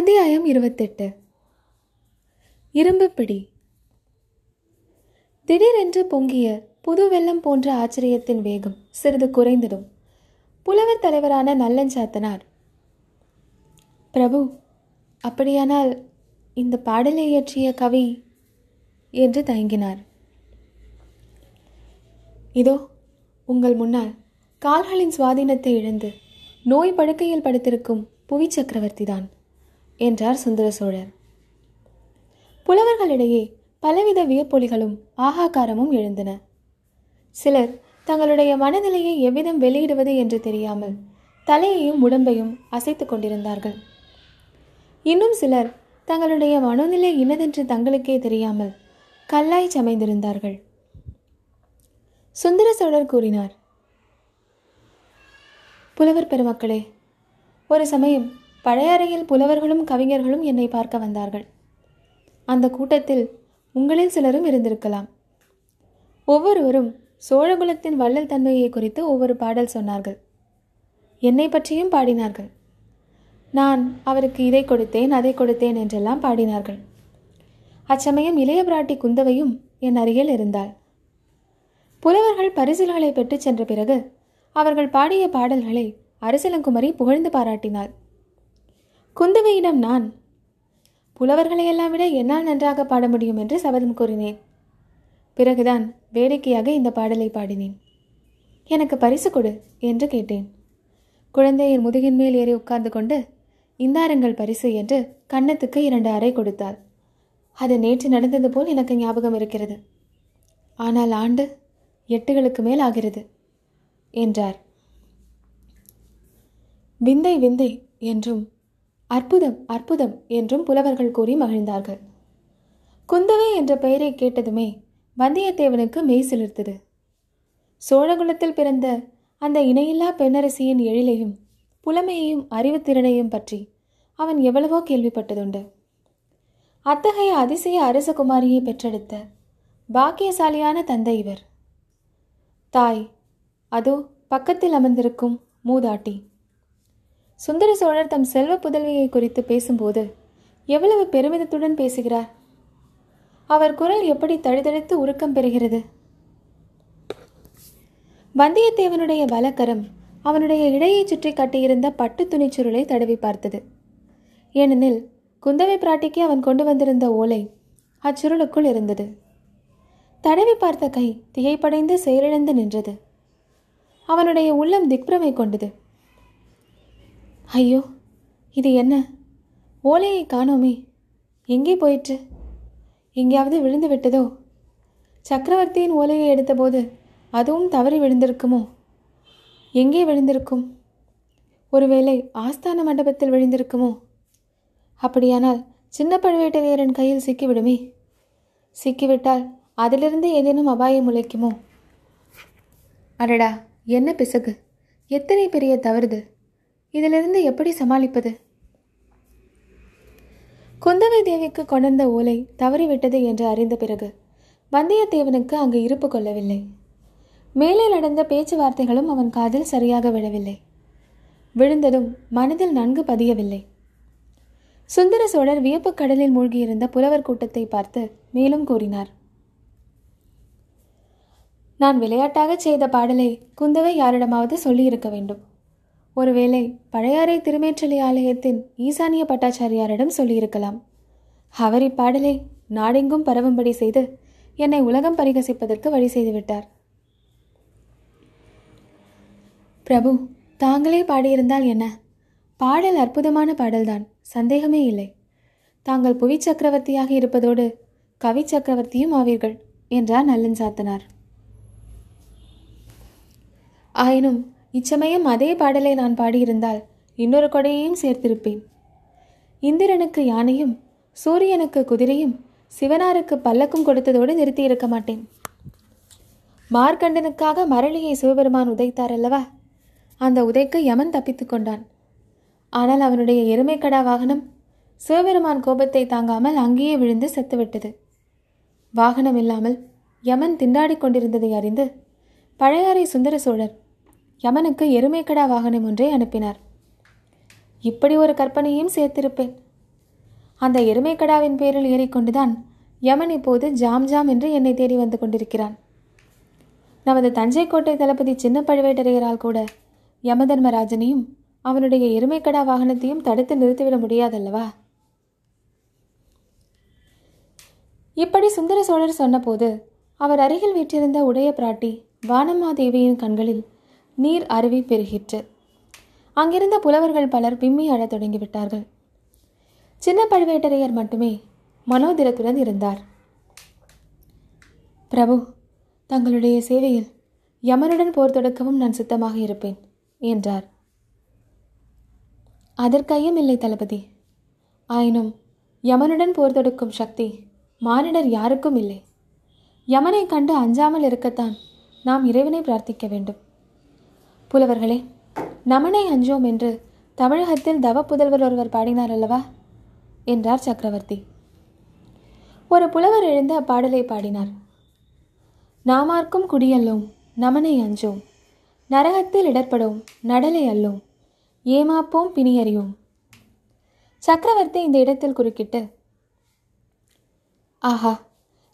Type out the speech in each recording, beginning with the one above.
அத்தியாயம் இருபத்தெட்டு. இரும்பு பிடி திடீரென்று பொங்கிய புது வெள்ளம் போன்ற ஆச்சரியத்தின் வேகம் சிறிது குறைந்ததும் புலவர் தலைவரான நல்லஞ்சாத்தனார் பிரபு அப்படியானால் இந்த பாடலை இயற்றிய கவி என்று தயங்கினார். இதோ உங்கள் முன்னால் கால்களின் சுவாதீனத்தை இழந்து நோய் படுக்கையில் படுத்திருக்கும் புவி சக்கரவர்த்திதான் என்றார் சுந்தர சோழர். புலவர்களிடையே பலவித வியப்பொலிகளும் ஆகாக்காரமும் எழுந்தன. சிலர் தங்களுடைய மனநிலையை எவ்விதம் வெளியிடுவது என்று தெரியாமல் தலையையும் உடம்பையும் அசைத்துக் கொண்டிருந்தார்கள். இன்னும் சிலர் தங்களுடைய மனநிலை இன்னதென்று தங்களுக்கே தெரியாமல் கல்லாய் சமைந்திருந்தார்கள். சுந்தர சோழர் கூறினார் புலவர் பெருமக்களே ஒரு சமயம் பழையாறையில் புலவர்களும் கவிஞர்களும் என்னை பார்க்க வந்தார்கள். அந்த கூட்டத்தில் உங்களில் சிலரும் இருந்திருக்கலாம். ஒவ்வொருவரும் சோழகுலத்தின் வள்ளல் தன்மையை குறித்து ஒவ்வொரு பாடல் சொன்னார்கள். என்னை பற்றியும் பாடினார்கள். நான் அவருக்கு இதை கொடுத்தேன் அதை கொடுத்தேன் என்றெல்லாம் பாடினார்கள். அச்சமயம் இளைய பிராட்டி குந்தவையும் என் அருகில் இருந்தாள். புலவர்கள் பரிசில்களை பெற்றுச் சென்ற பிறகு அவர்கள் பாடிய பாடல்களை அரசலங்குமரி புகழ்ந்து பாராட்டினாள். குந்தவையிடம் நான் புலவர்களையெல்லாம் விட என்னால் நன்றாக பாட முடியும் என்று சபதம் கூறினேன். பிறகுதான் வேடிக்கையாக இந்த பாடலை பாடினேன். எனக்கு பரிசு கொடு என்று கேட்டேன். குழந்தையின் முதுகின் மேல் ஏறி உட்கார்ந்து கொண்டு இந்தாரங்கள் பரிசு என்று கன்னத்துக்கு இரண்டு அறை கொடுத்தார். அது நேற்று நடந்தது போல் எனக்கு ஞாபகம் இருக்கிறது. ஆனால் ஆண்டு எட்டுகளுக்கு மேல் ஆகிறது என்றார். விந்தை விந்தை என்றும் அற்புதம் அற்புதம் என்றும் புலவர்கள் கூறி மகிழ்ந்தார்கள். குந்தவை என்ற பெயரை கேட்டதுமே வந்தியத்தேவனுக்கு மெய் சிலிர்த்தது. சோழகுலத்தில் பிறந்த அந்த இணையில்லா பெண்ணரசியின் எழிலையும் புலமையையும் அறிவுத்திறனையும் பற்றி அவன் எவ்வளவோ கேள்விப்பட்டதுண்டு. அத்தகைய அதிசய அரசகுமாரியை பெற்றெடுத்த பாக்கியசாலியான தந்தை இவர். தாய் அதோ பக்கத்தில் அமர்ந்திருக்கும் மூதாட்டி. சுந்தர சோழர் தம் செல்வ புதல்வியை குறித்து பேசும்போது எவ்வளவு பெருமிதத்துடன் பேசுகிறார்? அவர் குரல் எப்படி தழுதழுத்து உருக்கம் பெறுகிறது? வந்தியத்தேவனுடைய வலக்கரம் அவனுடைய இடையை சுற்றி கட்டியிருந்த பட்டு துணிச்சுருளை தடவி பார்த்தது. ஏனெனில் குந்தவை பிராட்டிக்கு அவன் கொண்டு வந்திருந்த ஓலை அச்சுருளுக்குள் இருந்தது. தடவி பார்த்த கை திகைப்படைந்து செயலிழந்து நின்றது. அவனுடைய உள்ளம் திக்பிரமை கொண்டது. ஐயோ இது என்ன? ஓலையை காணோமே. எங்கே போயிற்று? எங்கேயாவது விழுந்து விட்டதோ? சக்கரவர்த்தியின் ஓலையை எடுத்தபோது அதுவும் தவறி விழுந்திருக்குமோ? எங்கே விழுந்திருக்கும்? ஒருவேளை ஆஸ்தான மண்டபத்தில் விழுந்திருக்குமோ? அப்படியானால் சின்ன பழுவேட்டரையரன் கையில் சிக்கிவிடுமே. சிக்கிவிட்டால் அதிலிருந்து ஏதேனும் அபாயம் முளைக்குமோ அடடா என்ன பிசகு. எத்தனை பெரிய தவறுது. இதிலிருந்து எப்படி சமாளிப்பது? குந்தவை தேவிக்கு கொணர்ந்த ஓலை தவறிவிட்டது என்று அறிந்த பிறகு வந்தியத்தேவனுக்கு அங்கு இருப்பு கொள்ளவில்லை. மேலே நடந்த பேச்சுவார்த்தைகளும் அவன் காதில் சரியாக விழவில்லை. விழுந்ததும் மனதில் நன்கு பதியவில்லை. சுந்தர சோழர் வியப்பு கடலில் மூழ்கியிருந்த புலவர் கூட்டத்தை பார்த்து மேலும் கூறினார். நான் விளையாட்டாக செய்த பாடலை குந்தவை யாரிடமாவது சொல்லியிருக்க வேண்டும். ஒருவேளை பழையாறை திருமேற்றலி ஆலயத்தின் ஈசானிய பட்டாச்சாரியாரிடம் சொல்லியிருக்கலாம். அவர் இப்பாடலை நாடெங்கும் பரவும்படி செய்து என்னை உலகம் பரிகசிப்பதற்கு வழி செய்துவிட்டார். பிரபு தாங்களே பாடியிருந்தால் என்ன? பாடல் அற்புதமான பாடல்தான் சந்தேகமே இல்லை. தாங்கள் புவி சக்கரவர்த்தியாக இருப்பதோடு கவி சக்கரவர்த்தியும் ஆவீர்கள் என்றார் நல்லன் சாத்தனார். ஆயினும் இச்சமயம் அதே பாடலை நான் பாடியிருந்தால் இன்னொரு கொடையையும் சேர்த்திருப்பேன். இந்திரனுக்கு யானையும் சூரியனுக்கு குதிரையும் சிவனாருக்கு பல்லக்கும் கொடுத்ததோடு நிறுத்தி இருக்க மாட்டேன். மார்க்கண்டனுக்காக மரளியை சிவபெருமான் உதைத்தார் அல்லவா அந்த உதைக்கு யமன் தப்பித்துக் கொண்டான். ஆனால் அவனுடைய எருமைக்கடா வாகனம் சிவபெருமான் கோபத்தை தாங்காமல் அங்கேயே விழுந்து செத்துவிட்டது. வாகனம் இல்லாமல் யமன் திண்டாடிக் கொண்டிருந்ததை அறிந்து பழையாறை சுந்தர சோழர் யமனுக்கு எருமைக்கடா வாகனம் ஒன்றை அனுப்பினார். இப்படி ஒரு கற்பனையும் சேர்த்திருப்பேன். அந்த எருமைக்கடாவின் பேரில் ஏறிக்கொண்டுதான் யமன் இப்போது ஜாம் ஜாம் என்று என்னை தேடி வந்து கொண்டிருக்கிறான். நமது தஞ்சை கோட்டை தளபதி சின்ன பழுவேட்டரையரால் கூட யமதர்மராஜனையும் அவனுடைய எருமைக்கடா வாகனத்தையும் தடுத்து நிறுத்திவிட முடியாதல்லவா? இப்படி சுந்தர சோழர் சொன்னபோது அவர் அருகில் வீற்றிருந்த உடைய பிராட்டி வானம்மாதேவியின் கண்களில் நீர் அருவி பெருகிற்று. அங்கிருந்த புலவர்கள் பலர் விம்மி அழத் தொடங்கிவிட்டார்கள். சின்ன பழுவேட்டரையர் மட்டுமே மனோதிரத்துடன் இருந்தார். பிரபு தங்களுடைய சேவையில் யமனுடன் போர் தொடுக்கவும் நான் சித்தமாக இருப்பேன் என்றார். அதற்கையும் இல்லை தளபதி. ஆயினும் யமனுடன் போர் தொடுக்கும் சக்தி மானிடர் யாருக்கும் இல்லை. யமனை கண்டு அஞ்சாமல் இருக்கத்தான் நாம் இறைவனை பிரார்த்திக்க வேண்டும். புலவர்களே நமனை அஞ்சோம் என்று தமிழகத்தில் தவ புதல்வர் ஒருவர் பாடினார் அல்லவா? என்றார் சக்கரவர்த்தி. ஒரு புலவர் எழுந்து அப்பாடலை பாடினார். நாமார்க்கும் குடியல்லோம் நமனை அஞ்சோம். நரகத்தில் இடர்படும் நடலை அல்லோம். ஏமாப்போம் பிணியறியோம். சக்கரவர்த்தி இந்த இடத்தில் குறுக்கிட்டு ஆஹா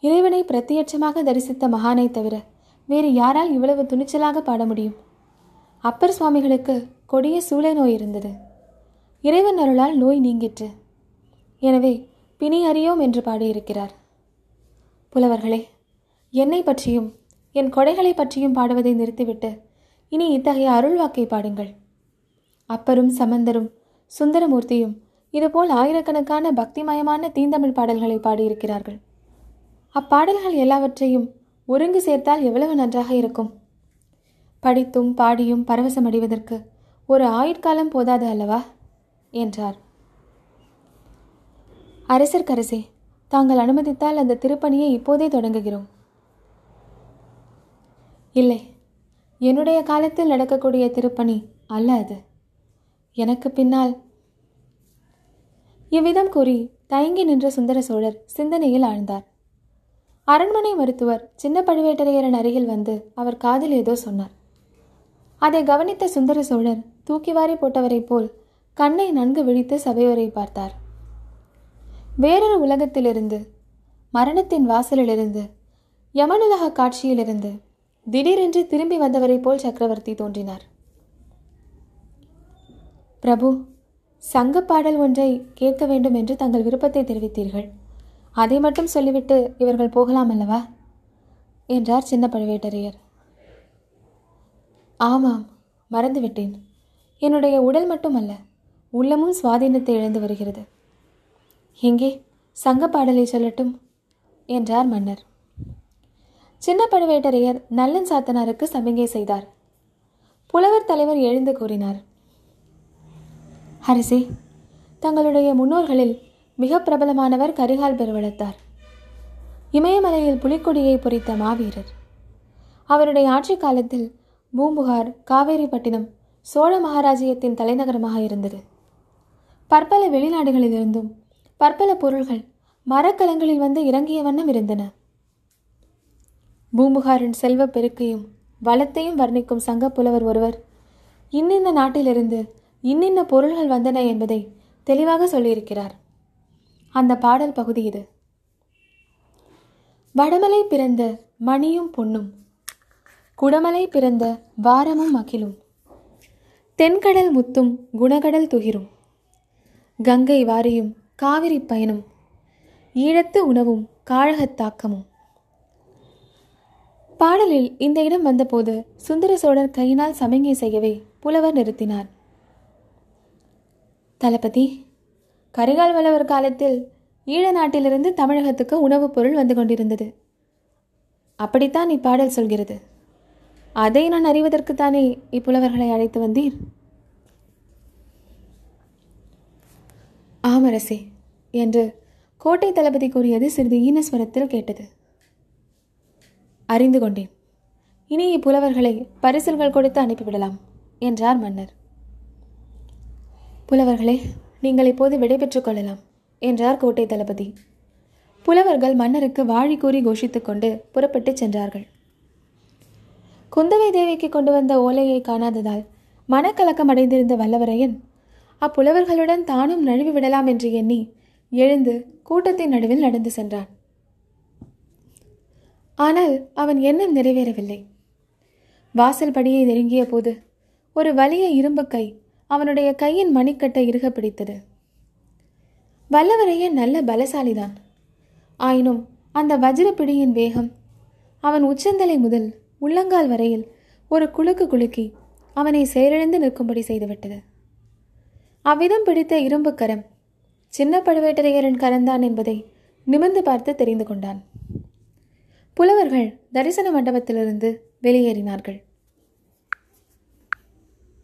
இறைவனை பிரத்யட்சமாக தரிசித்த மகானை தவிர வேறு யாரால் இவ்வளவு துணிச்சலாக பாட முடியும்? அப்பர் சுவாமிகளுக்கு கொடிய சூளை நோய் இருந்தது. இறைவன் அருளால் நோய் நீங்கிற்று. எனவே பிணி அறியோம் என்று பாடியிருக்கிறார். புலவர்களே என்னை பற்றியும் என் கொடைகளை பற்றியும் பாடுவதை நிறுத்திவிட்டு இனி இத்தகைய அருள்வாக்கை பாடுங்கள். அப்பரும் சமந்தரும் சுந்தரமூர்த்தியும் இதுபோல் ஆயிரக்கணக்கான பக்திமயமான தீந்தமிழ் பாடல்களை பாடியிருக்கிறார்கள். அப்பாடல்கள் எல்லாவற்றையும் ஒருங்கு சேர்த்தால் எவ்வளவு நன்றாக இருக்கும்? படித்தும் பாடியும் பரவசமடைவதற்கு ஒரு ஆயுட்காலம் போதாது அல்லவா? என்றார். அரசர்க்கரசே தாங்கள் அனுமதித்தால் அந்த திருப்பணியை இப்போதே தொடங்குகிறோம். இல்லை என்னுடைய காலத்தில் நடக்கக்கூடிய திருப்பணி அல்ல அது. எனக்கு பின்னால் இவ்விதம் கூறி தயங்கி நின்ற சுந்தர சோழர் சிந்தனையில் ஆழ்ந்தார். அரண்மனை மருத்துவர் சின்ன பழுவேட்டரையரன் அருகில் வந்து அவர் காதில் ஏதோ சொன்னார். அதை கவனித்த சுந்தர சோழர் தூக்கி வாரி போட்டவரைப் போல் கண்ணை நன்கு விழித்து சபையோரை பார்த்தார். வேறொரு உலகத்திலிருந்து மரணத்தின் வாசலிலிருந்து யமனுலக காட்சியிலிருந்து திடீரென்று திரும்பி வந்தவரைப் போல் சக்கரவர்த்தி தோன்றினார். பிரபு சங்க பாடல் ஒன்றை கேட்க வேண்டும் என்று தங்கள் விருப்பத்தை தெரிவித்தீர்கள். அதை மட்டும் சொல்லிவிட்டு இவர்கள் போகலாம் அல்லவா? என்றார் சின்ன பழுவேட்டரையர் ஆமாம் மறந்துவிட்டேன். என்னுடைய உடல் மட்டுமல்ல உள்ளமும் சுவாதீனத்தை இழந்து வருகிறது. எங்கே சங்க பாடலை சொல்லட்டும் என்றார் மன்னர். சின்ன பழுவேட்டரையர் நல்லன் சாத்தனாருக்கு சமிகை செய்தார். புலவர் தலைவர் எழுந்து கூறினார் அரசே தங்களுடைய முன்னோர்களில் மிக பிரபலமானவர் கரிகால் பெருவளத்தார். இமயமலையில் புலிக்கொடியை பொறித்த மாவீரர். அவருடைய ஆட்சி காலத்தில் பூம்புகார் காவேரிப்பட்டினம் சோழ மகாராஜ்யத்தின் தலைநகரமாக இருந்தது. பற்பல வெளிநாடுகளிலிருந்தும் பற்பல பொருள்கள் மரக்கலங்களில் வந்து இறங்கிய வண்ணம் இருந்தன. பூம்புகாரின் செல்வப் பெருக்கையும் வளத்தையும் வர்ணிக்கும் சங்க புலவர் ஒருவர் இன்னின்ன நாட்டிலிருந்து இன்னின்ன பொருள்கள் வந்தன என்பதை தெளிவாக சொல்லியிருக்கிறார். அந்த பாடல் பகுதி இது. வடமலை பிறந்த மணியும் பொன்னும் குடமலை பிறந்த வாரமும் அகிலும். தென்கடல் முத்தும் குணகடல் துகிரும். கங்கை வாரியும் காவிரி பயனும். ஈழத்து உணவும் காழகத்தாக்கமும் பாடலில் இந்த இடம் வந்தபோது சுந்தர சோழர் கையினால் சமிங்கை செய்யவே புலவர் நிறுத்தினார். தளபதி கரிகால் வல்லவர் காலத்தில் ஈழ நாட்டிலிருந்து தமிழகத்துக்கு உணவுப் பொருள் வந்து கொண்டிருந்தது. அப்படித்தான் இப்பாடல் சொல்கிறது. அதை நான் அறிவதற்குத்தானே இப்புலவர்களை அழைத்து வந்தீர்? ஆமரசே என்று கோட்டை தளபதி கூறியது சிறிது ஈனஸ்வரத்தில் கேட்டது. அறிந்து கொண்டேன். இனி இப்புலவர்களை பரிசல்கள் கொடுத்து அனுப்பிவிடலாம் என்றார் மன்னர். புலவர்களே நீங்கள் இப்போது விடைபெற்றுக் கொள்ளலாம் என்றார் கோட்டை தளபதி. புலவர்கள் மன்னருக்கு வாழி கூறி கோஷித்துக்கொண்டு புறப்பட்டுச் சென்றார்கள். குந்தவை தேவிக்கு கொண்டு வந்த ஓலையை காணாததால் மனக்கலக்கம் அடைந்திருந்த வல்லவரையன் அப்புலவர்களுடன் தானும் நழுவி விடலாம் என்று எண்ணி எழுந்து கூட்டத்தின் நடுவில் நடந்து சென்றான். ஆனால் அவன் எண்ணம் நிறைவேறவில்லை. வாசல் படியை நெருங்கிய போது ஒரு வலிய இரும்பு கை அவனுடைய கையின் மணிக்கட்டை இறுக பிடித்தது. வல்லவரையன் நல்ல பலசாலிதான். ஆயினும் அந்த வஜ்ரப்பிடியின் வேகம் அவன் உச்சந்தலை முதல் உள்ளங்கால் வரையில் ஒரு குலுக்கு குலுக்கி அவனை செயலிழந்து நிற்கும்படி செய்துவிட்டது. அவ்விதம் பிடித்த இரும்பு கரம் சின்ன பழுவேட்டரையரின் கரந்தான் என்பதை நிமிர்ந்து பார்த்து தெரிந்து கொண்டான். புலவர்கள் தரிசன மண்டபத்திலிருந்து வெளியேறினார்கள்.